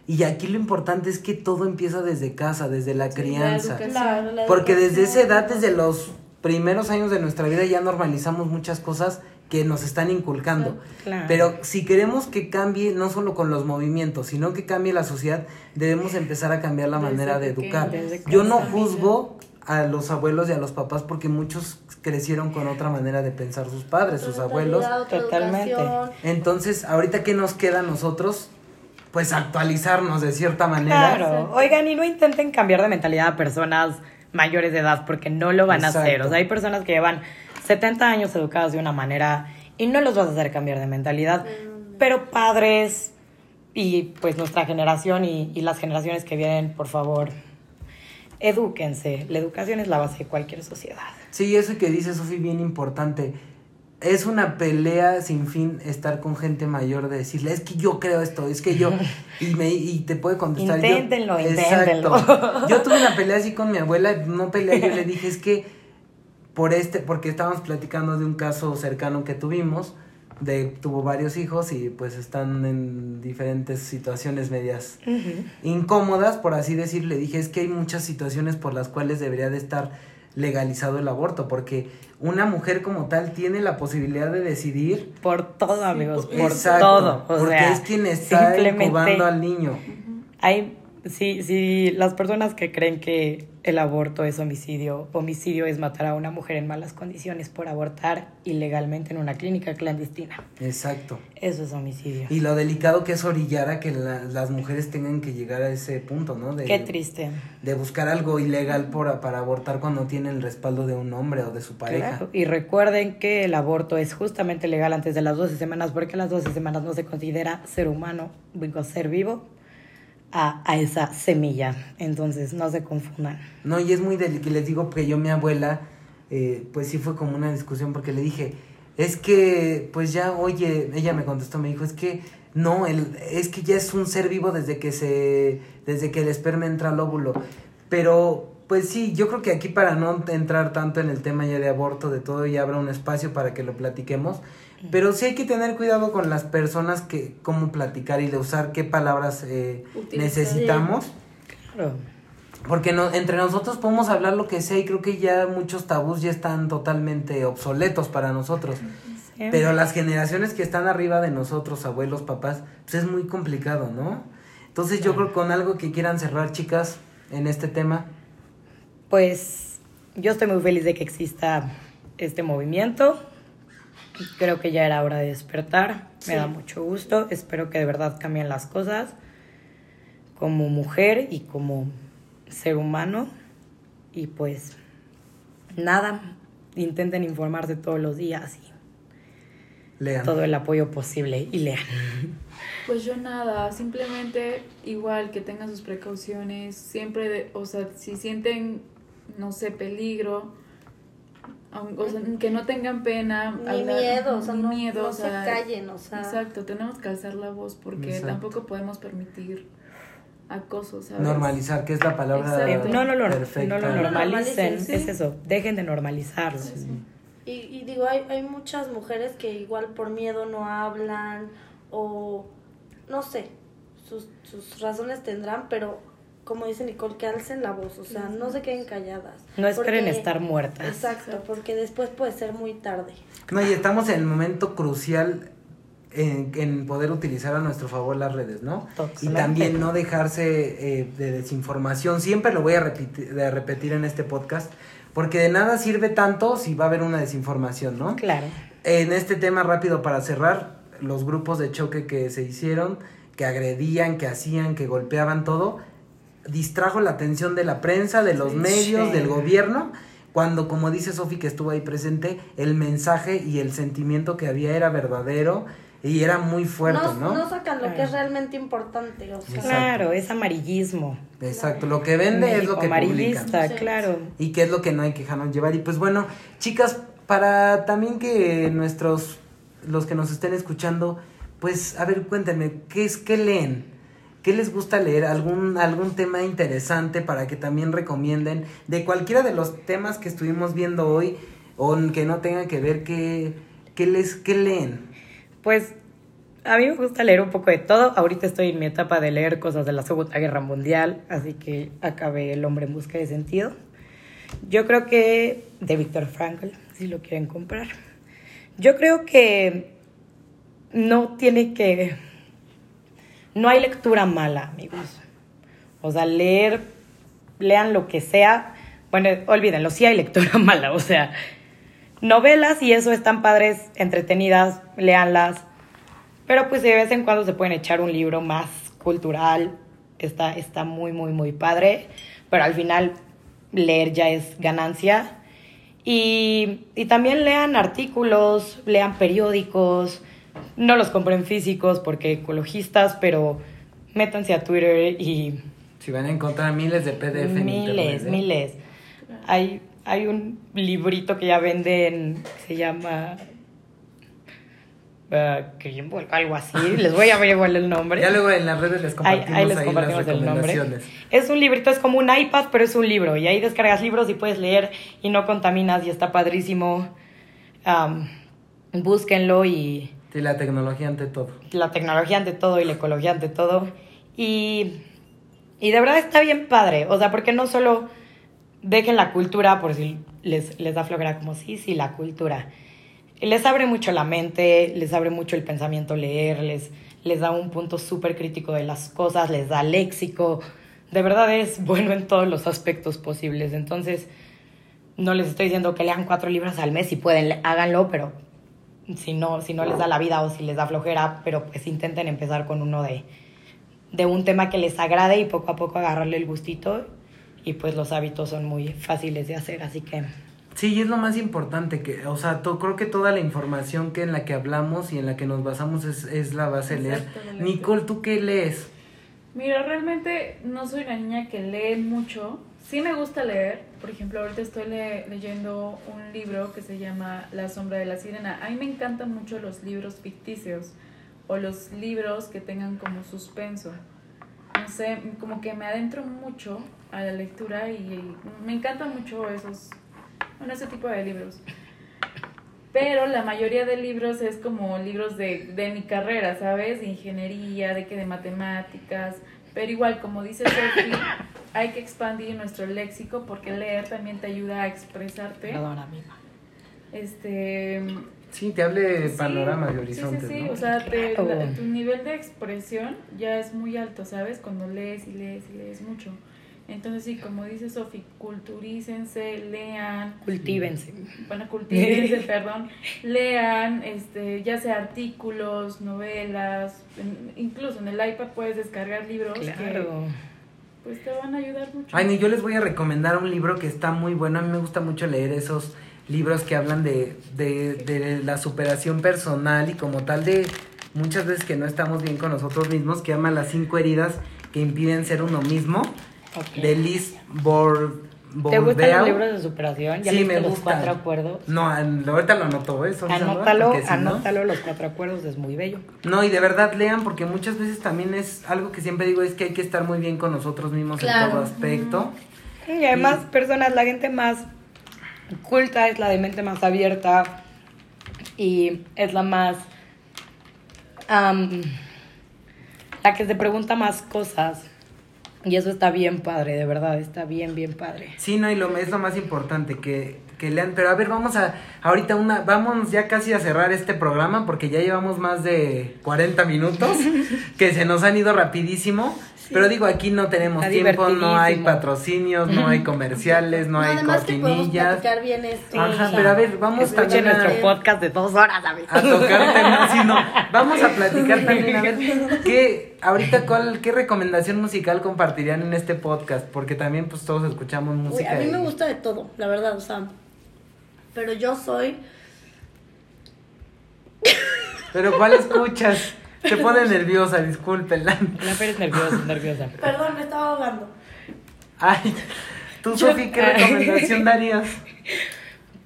Y aquí lo importante es que todo empieza desde casa, desde la crianza. la Porque desde esa edad, desde los primeros años de nuestra vida, ya normalizamos muchas cosas que nos están inculcando. Claro. Pero si queremos que cambie, no solo con los movimientos, sino que cambie la sociedad, debemos empezar a cambiar la Desde manera de educar. Yo no juzgo a los abuelos y a los papás porque muchos crecieron con otra manera de pensar sus padres, sus abuelos. Totalmente. Entonces, ahorita que nos queda a nosotros, pues actualizarnos de cierta manera. Claro, oigan, y no intenten cambiar de mentalidad a personas mayores de edad porque no lo van a hacer. O sea, hay personas que llevan 70 años educadas de una manera y no los vas a hacer cambiar de mentalidad. Pero padres y pues nuestra generación y, y las generaciones que vienen, por favor, edúquense. La educación es la base de cualquier sociedad. Sí, eso que dice Sofi, bien importante. Es una pelea sin fin estar con gente mayor de decirle, es que yo creo esto, es que yo... Y, me, y te puede contestar. yo- Inténtenlo, Exacto. inténtenlo. Yo tuve una pelea así con mi abuela, no pelea, yo le dije, es que por este, porque estábamos platicando de un caso cercano que tuvimos, de tuvo varios hijos y pues están en diferentes situaciones medias incómodas, por así decir, le dije, es que hay muchas situaciones por las cuales debería de estar legalizado el aborto, porque una mujer como tal tiene la posibilidad de decidir Por todo, amigos, por Exacto, todo. O porque sea, es quien está incubando al niño. Hay, sí, sí, las personas que creen que el aborto es homicidio, homicidio es matar a una mujer en malas condiciones por abortar ilegalmente en una clínica clandestina. Exacto. Eso es homicidio. Y lo delicado que es orillar a que la- las mujeres tengan que llegar a ese punto, ¿no? De, Qué triste. de buscar algo ilegal por, para abortar cuando tienen el respaldo de un hombre o de su pareja. Claro. Y recuerden que el aborto es justamente legal antes de las 12 semanas porque a las 12 semanas no se considera ser humano, digo, ser vivo a, esa semilla. Entonces, no se confundan. No, y es muy delicado. Les digo que yo, mi abuela, eh, pues sí fue como una discusión porque le dije, es que, pues ya, oye, ella me contestó, me dijo, es que no, el, es que ya es un ser vivo desde que se, desde que el esperma entra al óvulo. Pero, pues sí, yo creo que aquí para no entrar tanto en el tema ya de aborto, de todo, ya habrá un espacio para que lo platiquemos. Pero sí hay que tener cuidado con las personas que, cómo platicar y de usar qué palabras eh, necesitamos. Claro. Porque no, entre nosotros podemos hablar lo que sea y creo que ya muchos tabús ya están totalmente obsoletos para nosotros. Sí. Pero las generaciones que están arriba de nosotros, abuelos, papás, pues es muy complicado, ¿no? Entonces yo creo que con algo que quieran cerrar, chicas, en este tema. Pues yo estoy muy feliz de que exista este movimiento. Creo que ya era hora de despertar. Me da mucho gusto. Espero que de verdad cambien las cosas como mujer y como ser humano. Y pues nada, intenten informarse todos los días y Lean. todo el apoyo posible y lean. Pues yo nada, simplemente igual que tengan sus precauciones, siempre, de- o sea, si sienten, no sé, peligro, o sea, que no tengan pena. Ni hablar- miedo, o sea, ni no, miedo, no o sea, se callen, o sea. Exacto, tenemos que alzar la voz porque Exacto. tampoco podemos permitir acoso, ¿sabes? Normalizar, que es la palabra Exacto. No, no lo, perfecta. no lo No lo normalicen, sí. es eso, dejen de normalizarlo. Y, y digo, hay, hay muchas mujeres que igual por miedo no hablan o no sé, sus, sus razones tendrán, pero como dice Nicole, que alcen la voz, o sea, no se queden calladas. No esperen Porque- estar muertas. Exacto, porque después puede ser muy tarde. No, y estamos en el momento crucial en, en poder utilizar a nuestro favor las redes, ¿no? Y también no dejarse eh, de desinformación. Siempre lo voy a repetir, de repetir en este podcast, porque de nada sirve tanto si va a haber una desinformación, ¿no? Claro. En este tema rápido para cerrar, los grupos de choque que se hicieron, que agredían, que hacían, que golpeaban todo, distrajo la atención de la prensa, de los Sí. medios, Sí. del gobierno, cuando, como dice Sofi que estuvo ahí presente, el mensaje y el sentimiento que había era verdadero y era muy fuerte, ¿no? no sacan lo que es realmente importante, o sea. Exacto. Claro, es amarillismo. Exacto, lo que vende es lo que publican. amarillista, Sí. claro. y qué es lo que no hay que dejarnos llevar. Y pues bueno, chicas, para también que nuestros, los que nos estén escuchando, pues a ver, cuéntenme, ¿qué es, qué leen? ¿Qué les gusta leer? ¿Algún, algún tema interesante para que también recomienden de cualquiera de los temas que estuvimos viendo hoy o que no tengan que ver, ¿qué, qué les, qué leen? Pues a mí me gusta leer un poco de todo. Ahorita estoy en mi etapa de leer cosas de la Segunda Guerra Mundial, así que acabé El hombre en busca de sentido. Yo creo que de Víctor Frankl, si lo quieren comprar. Yo creo que no tiene que... No hay lectura mala, amigos. O sea, leer, lean lo que sea. Bueno, olvídenlo, sí hay lectura mala, o sea, novelas y eso están padres, entretenidas, leanlas. Pero pues de vez en cuando se pueden echar un libro más cultural. Está, está muy, muy, muy padre. Pero al final leer ya es ganancia. Y, y también lean artículos, lean periódicos. No los compren físicos porque ecologistas, pero métanse a Twitter y Si van a encontrar miles de PDF en miles, internet, ¿eh? miles. Hay, hay un librito que ya venden, se llama uh, algo así. Les voy a ver igual el nombre. Ya luego en las redes les compartimos ahí les ahí compartimos las el nombre. recomendaciones. Es un librito, es como un iPad, pero es un libro. Y ahí descargas libros y puedes leer y no contaminas y está padrísimo. Am, búsquenlo y Sí, la tecnología ante todo. la tecnología ante todo y la ecología ante todo. Y, y de verdad está bien padre. O sea, porque no solo dejen la cultura por si les, les da flojera como sí, sí, la cultura. Les abre mucho la mente, les abre mucho el pensamiento leer, les, da un punto súper crítico de las cosas, les da léxico. De verdad es bueno en todos los aspectos posibles. Entonces, no les estoy diciendo que lean cuatro libros al mes, si pueden, háganlo, pero si no, si no les da la vida o si les da flojera, pero pues intenten empezar con uno de, de un tema que les agrade y poco a poco agarrarle el gustito. Y pues los hábitos son muy fáciles de hacer, así que Sí, y es lo más importante que, o sea, to- creo que toda la información que en la que hablamos y en la que nos basamos es, es la base de leer. Nicole, ¿tú qué lees? Mira, realmente no soy una niña que lee mucho. Sí me gusta leer. Por ejemplo, ahorita estoy le- leyendo un libro que se llama La sombra de la sirena. A mí me encantan mucho los libros ficticios o los libros que tengan como suspenso. No sé, como que me adentro mucho a la lectura y me encantan mucho esos, bueno, ese tipo de libros. Pero la mayoría de libros es como libros de, de mi carrera, ¿sabes? De ingeniería, de que de matemáticas. Pero igual, como dice Sophie, hay que expandir nuestro léxico porque leer también te ayuda a expresarte. perdón, amiga. Este. Sí, te hable de sí, panoramas de sí, horizontes, Sí, sí, ¿no? o sea, te- la- tu nivel de expresión ya es muy alto, ¿sabes? Cuando lees y lees y lees mucho. Entonces, sí, como dice Sofi, culturícense, lean, Cultívense. bueno, cultívense, perdón, lean, este, ya sea artículos, novelas, en- incluso en el iPad puedes descargar libros que, Claro. Pues te van a ayudar mucho. Ay, no, yo les voy a recomendar un libro que está muy bueno. A mí me gusta mucho leer esos libros que hablan de, de, de la superación personal y como tal de muchas veces que no estamos bien con nosotros mismos, que llama Las cinco heridas que impiden ser uno mismo, Ok. de Liz Bor ¿Te gustan los libros de superación? ¿Ya Sí, leíste me los gustan. cuatro acuerdos? No, ahorita lo anoto. Sandra, Anótalo, si no- anótalo, los cuatro acuerdos, es muy bello. No, y de verdad lean, porque muchas veces también es algo que siempre digo, es que hay que estar muy bien con nosotros mismos en todo aspecto. Y además, personas, la gente más culta es la de mente más abierta y es la más... la que se pregunta más cosas. Y eso está bien padre, de verdad, está bien, bien padre. Sí, no, y lo, es lo más importante, que, que lean. Pero a ver, vamos a, ahorita una, vamos ya casi a cerrar este programa, porque ya llevamos más de 40 minutos, que se nos han ido rapidísimo. Pero digo, aquí no tenemos Está tiempo, no hay patrocinios, no hay comerciales, no, hay que podemos cortinillas. platicar bien esto. Ajá, pero a ver, vamos Escuchen también a- nuestro podcast de dos horas, a tocar temas, no. Vamos a platicar también, a ver, ¿qué, ahorita cuál, qué recomendación musical compartirían en este podcast? Porque también pues todos escuchamos Uy, música. a mí me gusta de todo, la verdad, o sea. Pero yo soy. Pero ¿cuál escuchas? Te pone nerviosa, discúlpenla. La Fer es nerviosa, nerviosa. Perdón, me estaba ahogando. Ay, tú, Sofi, ¿qué recomendación darías?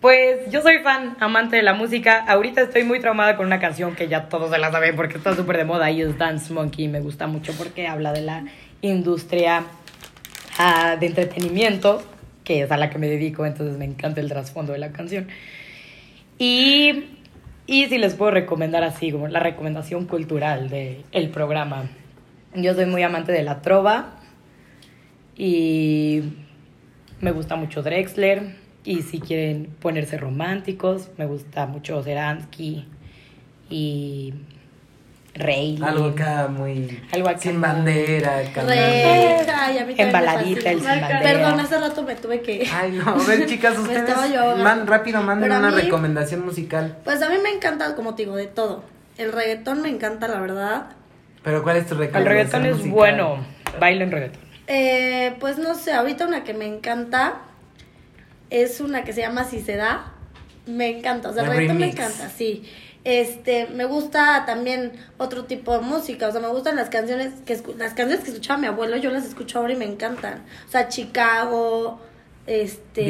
Pues yo soy fan, amante de la música. Ahorita estoy muy traumada con una canción que ya todos se la saben porque está súper de moda y es Dance Monkey. Me gusta mucho porque habla de la industria ah, de entretenimiento, que es a la que me dedico, entonces me encanta el trasfondo de la canción. Y, y si les puedo recomendar así, como la recomendación cultural del programa. Yo soy muy amante de la trova y me gusta mucho Drexler. Y si quieren ponerse románticos, me gusta mucho Zeransky y Rey. Algo acá muy... Algo acá Sin bandera, ay, a mí Embaladita, el sin bandera. Perdón, hace rato me tuve que. Ay, no, a ver, chicas, ustedes yo man, rápido manden una mí- recomendación musical. Pues a mí me encanta, como te digo, de todo. El reggaetón me encanta, la verdad. Pero ¿cuál es tu El recomendación reggaetón es bueno. Bailo en reggaetón. Eh, pues no sé, ahorita una que me encanta es una que se llama Si se da. Me encanta, o sea, el El reggaetón me encanta, sí. Este, me gusta también otro tipo de música, o sea, me gustan las canciones que escu- las canciones que escuchaba mi abuelo, yo las escucho ahora y me encantan. O sea, Chicago, este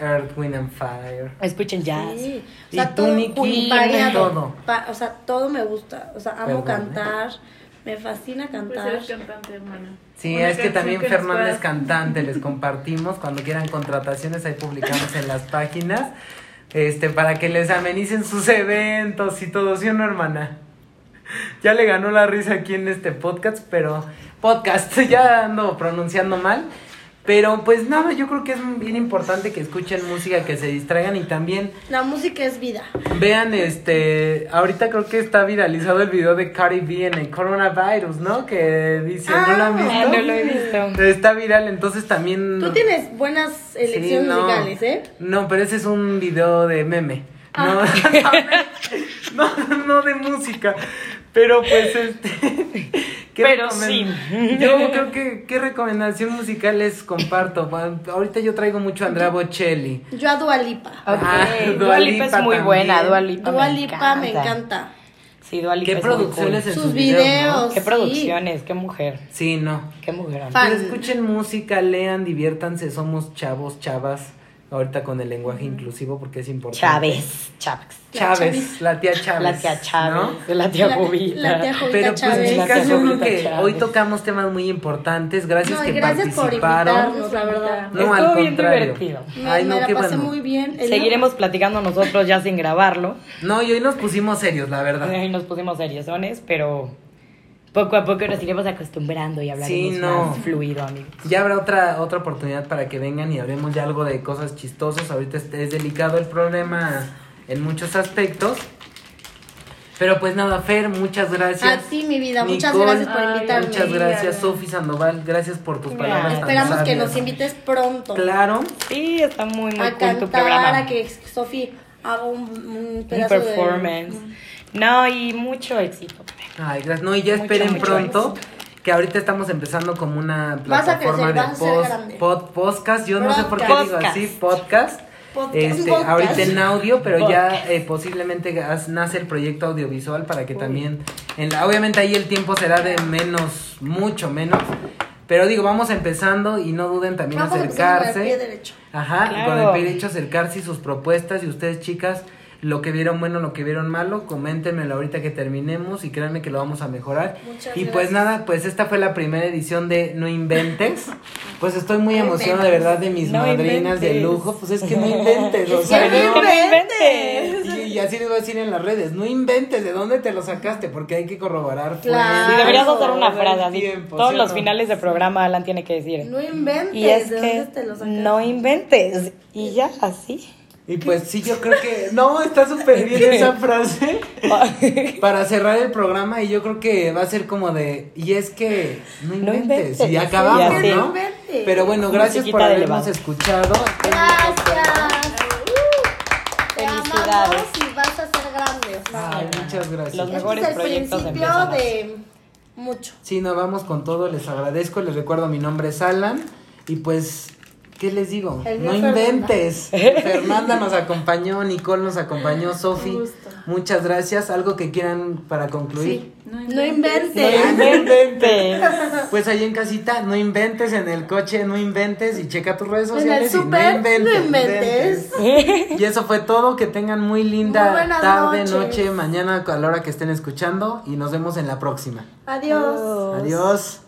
Earth, Wind and Fire. Escuchen jazz. Sí, o sea, todo Nicki, muy variado. todo. Pa- o sea, todo me gusta. O sea, amo Perdón, ¿eh? cantar, me fascina Pues cantar. eres cantante, hermana. Sí, Una es que también es puedas- cantante, les compartimos. Cuando quieran contrataciones, ahí publicamos en las páginas. Este, para que les amenicen sus eventos y todo, ¿sí o no, hermana? Ya le ganó la risa aquí en este podcast, pero podcast, ya ando pronunciando mal. Pero pues nada, yo creo que es bien importante que escuchen música, que se distraigan y también La música es vida. vean, este, ahorita creo que está viralizado el video de Cardi B en el coronavirus, ¿no? Que dice, ¿no lo han Ah, visto? Ah, no lo he visto. Está viral, entonces también... Tú tienes buenas elecciones Sí, no. musicales, ¿eh? No, pero ese es un video de meme. No, Ah. no, no de música. Pero pues este. ¿qué Pero sí. Yo creo que qué recomendación musical les comparto. Bueno, ahorita yo traigo mucho a Andrea Bocelli. Yo a Dua Lipa. Ok, Ah, Dua Dua Lipa Lipa es muy también. buena. Dua Lipa, Dua me, Lipa encanta. me encanta. Sí, Dua Lipa ¿Qué es muy producciones cool. en Sus sus videos? videos. ¿no? Qué sí. producciones, qué mujer. Sí, no. Qué mujer. Pues escuchen música, lean, diviértanse, somos chavos, chavas. Ahorita con el lenguaje inclusivo porque es importante. Chávez. Chávez. La Chávez, la tía Chávez. La tía Chávez. ¿no? La tía Jovita. la tía Jovita Pero pues chicas, La yo creo que Chávez. hoy tocamos temas muy importantes. Gracias No, que gracias por participaron. invitarnos, la verdad. No, Estuvo al bien contrario. divertido. Me, Ay, me no, la qué pasé bueno. muy bien. El- Seguiremos platicando nosotros ya sin grabarlo. No, y hoy nos pusimos serios, la verdad. Y nos pusimos seriosones, pero poco a poco nos iremos acostumbrando y hablaremos Sí, no. más fluido, amigos. Ya habrá otra otra oportunidad para que vengan y hablemos ya algo de cosas chistosas. Ahorita es, es delicado el problema en muchos aspectos. Pero pues nada, Fer, muchas gracias. A ti, mi vida. Muchas gracias por Ay, invitarme. Muchas gracias. Sofi Sandoval. Gracias por tus Gracias. palabras. tan Esperamos que nos invites pronto. Claro. Sí, está muy, muy a cool tu cantar, programa. a que Sofi haga un, un Un pedazo de- performance. No, y mucho éxito. Ay, gracias. No, y ya Mucho, esperen mucho pronto. que ahorita estamos empezando como una Vas a plataforma crecer, de vas a ser post, pod- podcast, yo no sé por qué Podcast. digo así, podcast. Podcast. Este, Podcast. ahorita en audio, pero ya eh, posiblemente nace el proyecto audiovisual para que también, en la- obviamente ahí el tiempo será de menos, mucho menos, pero digo, vamos empezando y no duden también Vamos a empezar con el acercarse. pie derecho. Ajá, y con el pie derecho acercarse y sus propuestas y ustedes chicas, lo que vieron bueno, lo que vieron malo, coméntenmelo ahorita que terminemos y créanme que lo vamos a mejorar. Muchas y pues gracias. nada, pues esta fue la primera edición de No Inventes. Pues estoy muy No emocionado de inventes. verdad de mis No madrinas de inventes. lujo, pues es que no inventes, o sea, no- inventes. y, y así les voy a decir en las redes, no inventes, ¿de dónde te lo sacaste? Porque hay que corroborar. Claro. Fuentes, deberías hacer una frase así. tiempo, Todos ¿sí los no? finales de programa Alan tiene que decir. No inventes. Y es ¿de que dónde te lo sacaste? no inventes. Y ya, así. Y pues sí, yo creo que. No, está súper bien esa frase. Para cerrar el programa, y yo creo que va a ser como de. Y es que. No No inventes. inventes, y acabamos, sí, así. ¿no? No inventes. Pero bueno, gracias por habernos elevado. escuchado. Gracias. Te Felicidades. amamos y vas a ser grande. Ay, muchas gracias. Los este mejores es el proyectos principio de mucho. Sí, nos vamos con todo. Les agradezco. Les recuerdo, mi nombre es Alan. Y pues. ¿Qué les digo? No Fernanda. inventes. Fernanda nos acompañó, Nicole nos acompañó, Sofi. Muchas gracias. ¿Algo que quieran para concluir? No No inventes. inventes. No inventes. Pues ahí en casita, no inventes en el coche, no inventes y checa tus redes En el sociales y no inventes. no inventes. Y eso fue todo, que tengan muy linda Muy tarde, noches. noche, mañana a la hora que estén escuchando y nos vemos en la próxima. Adiós. Adiós.